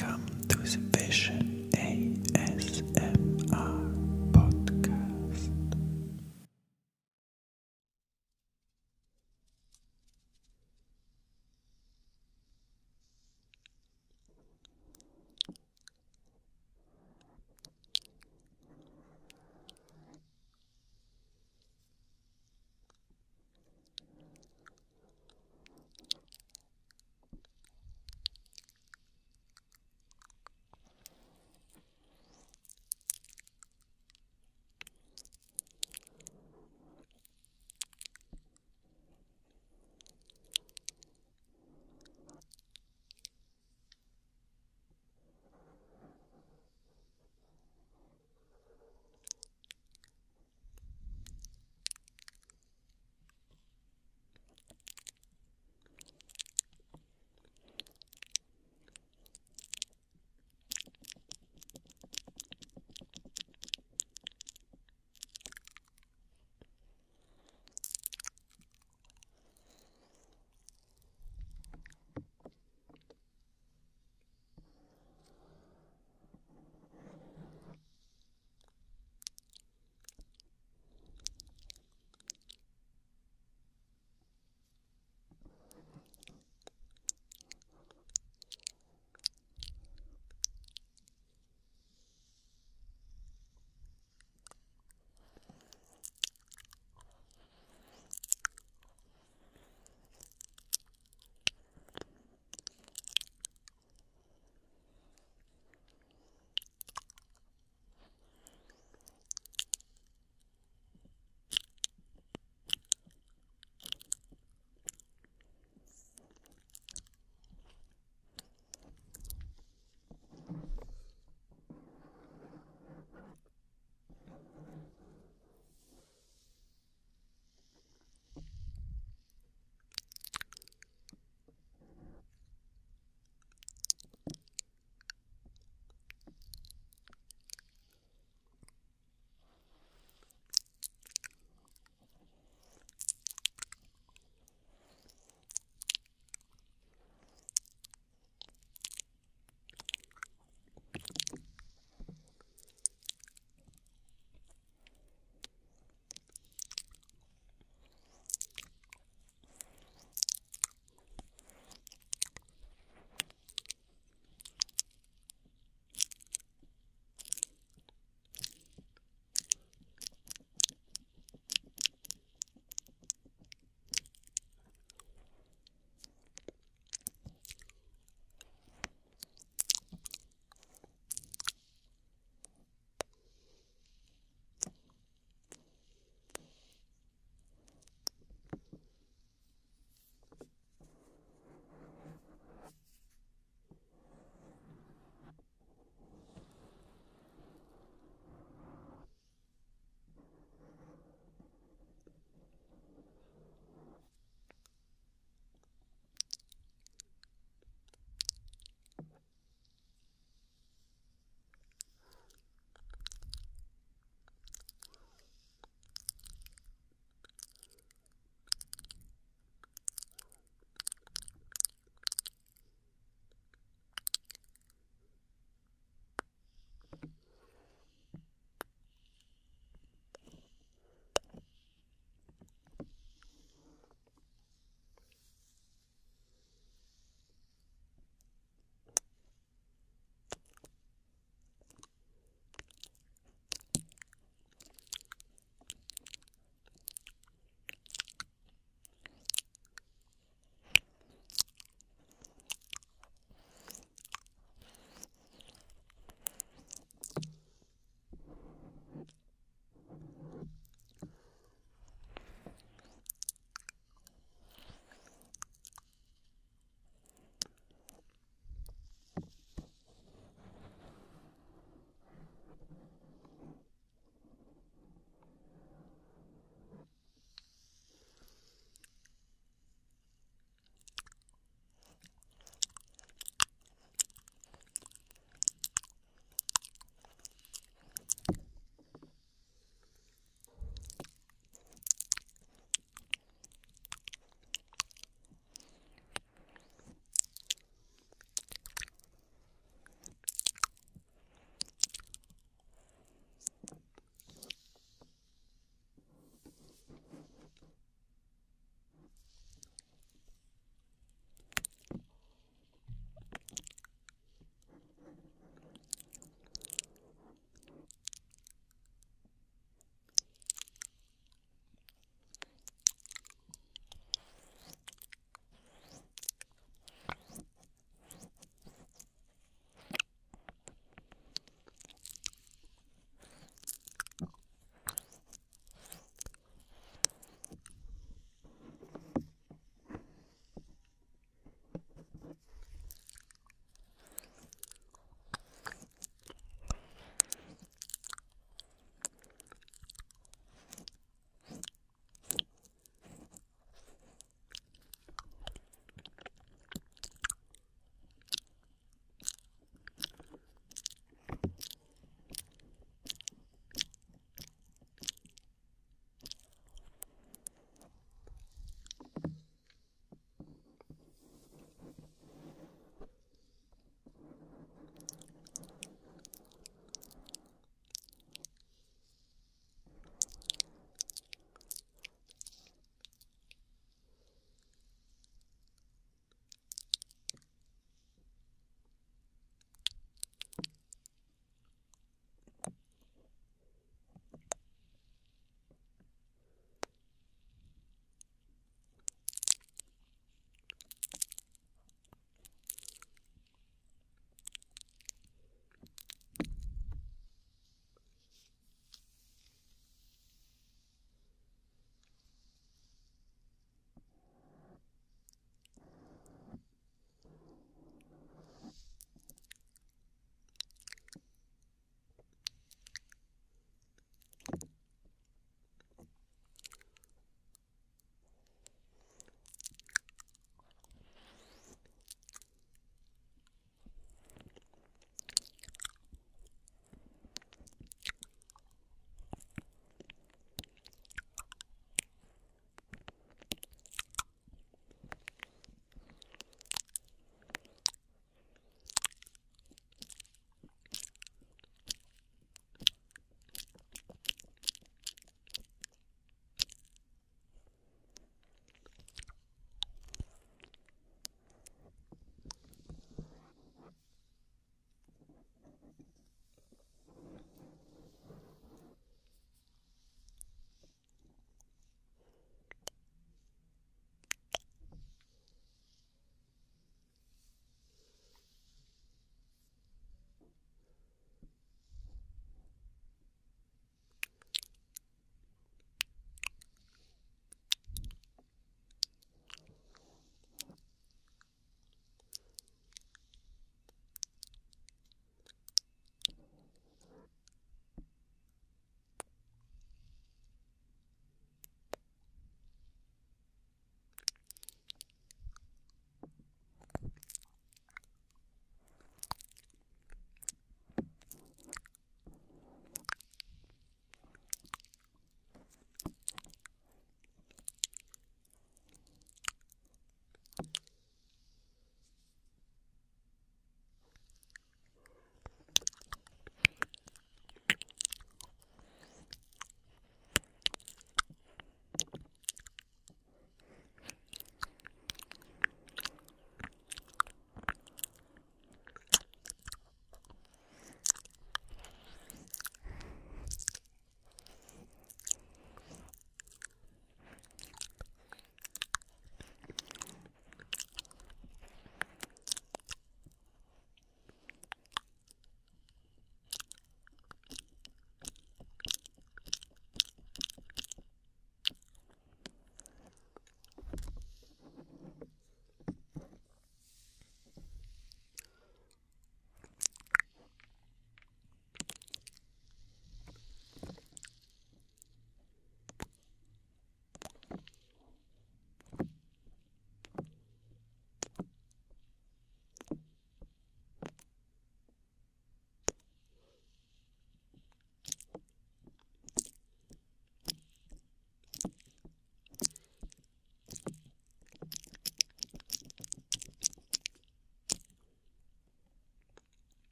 Welcome to the Vision ASMR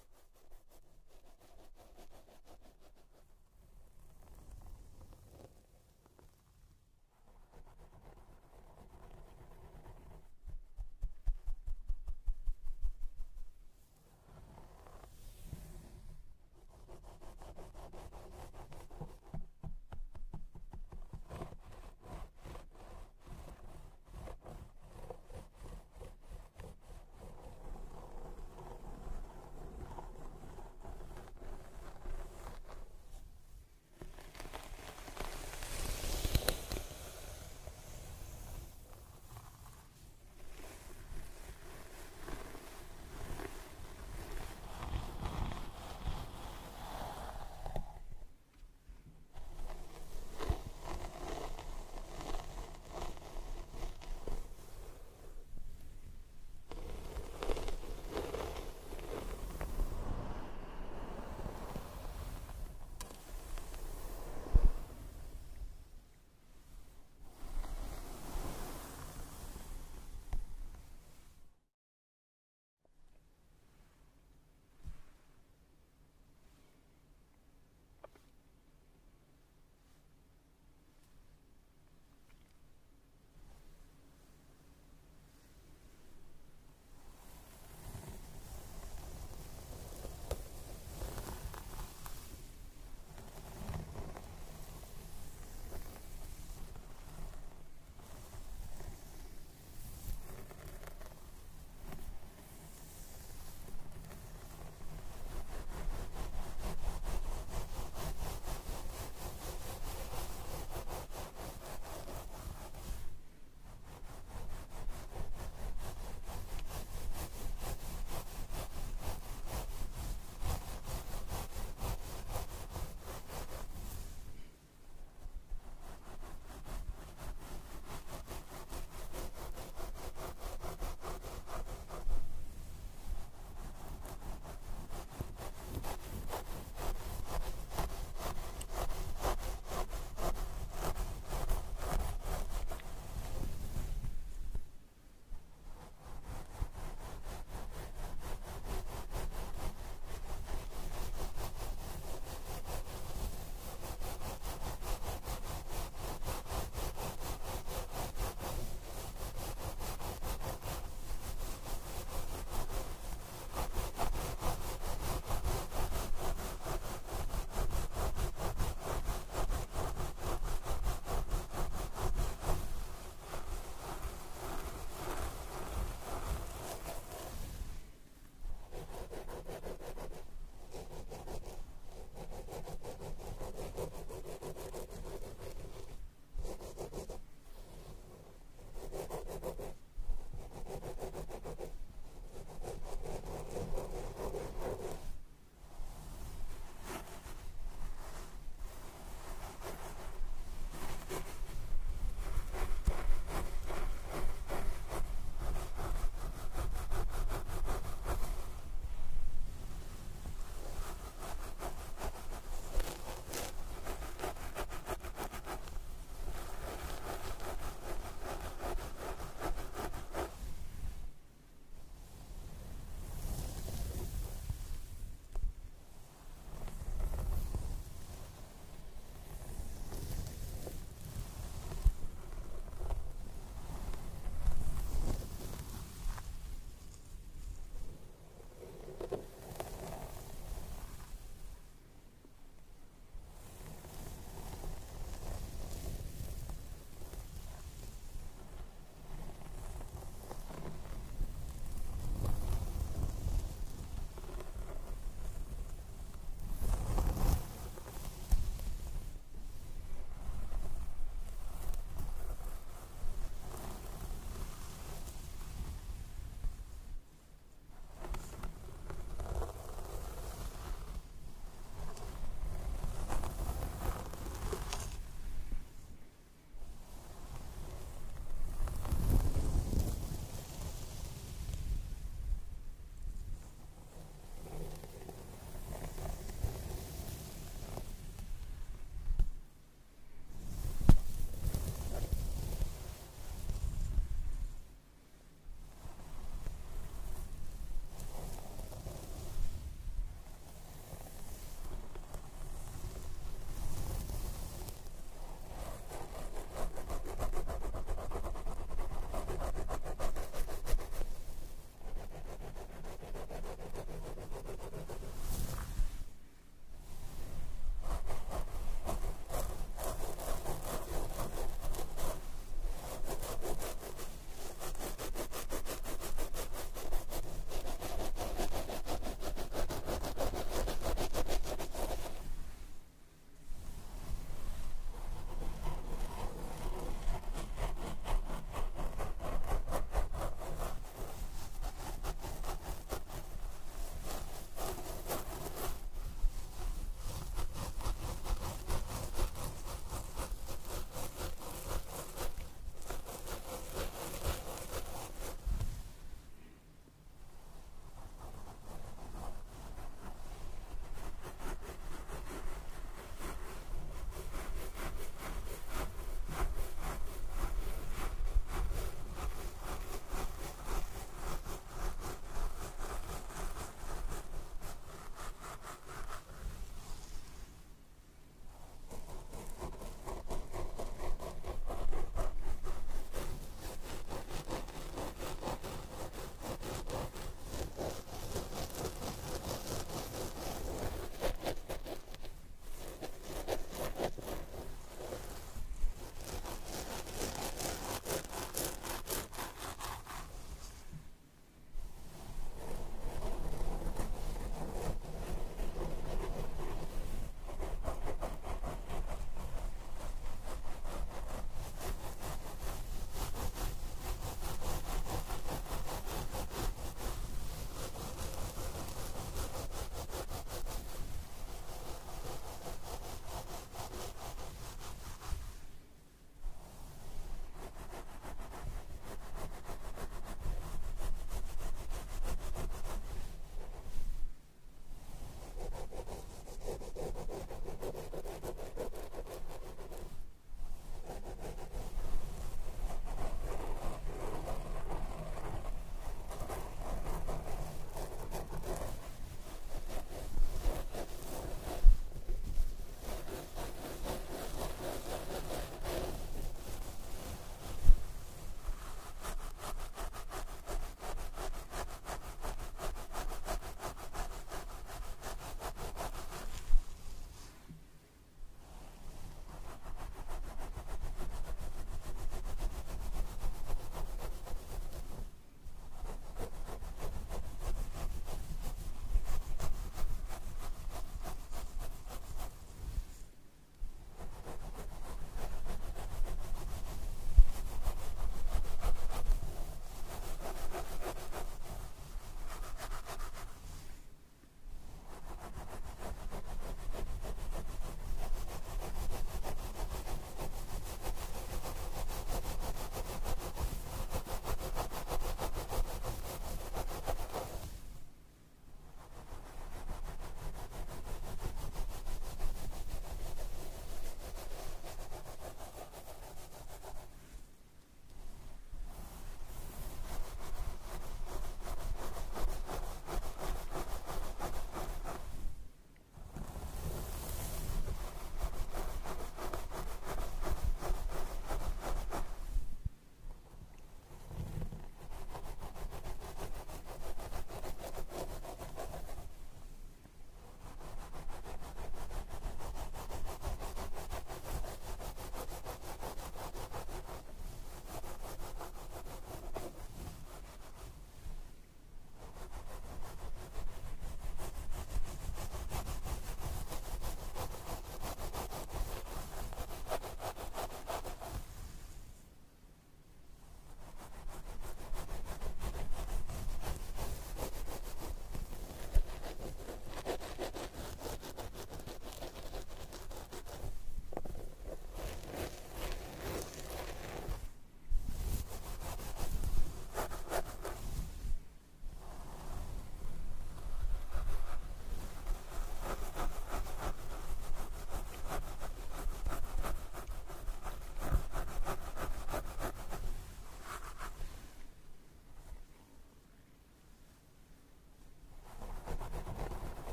何?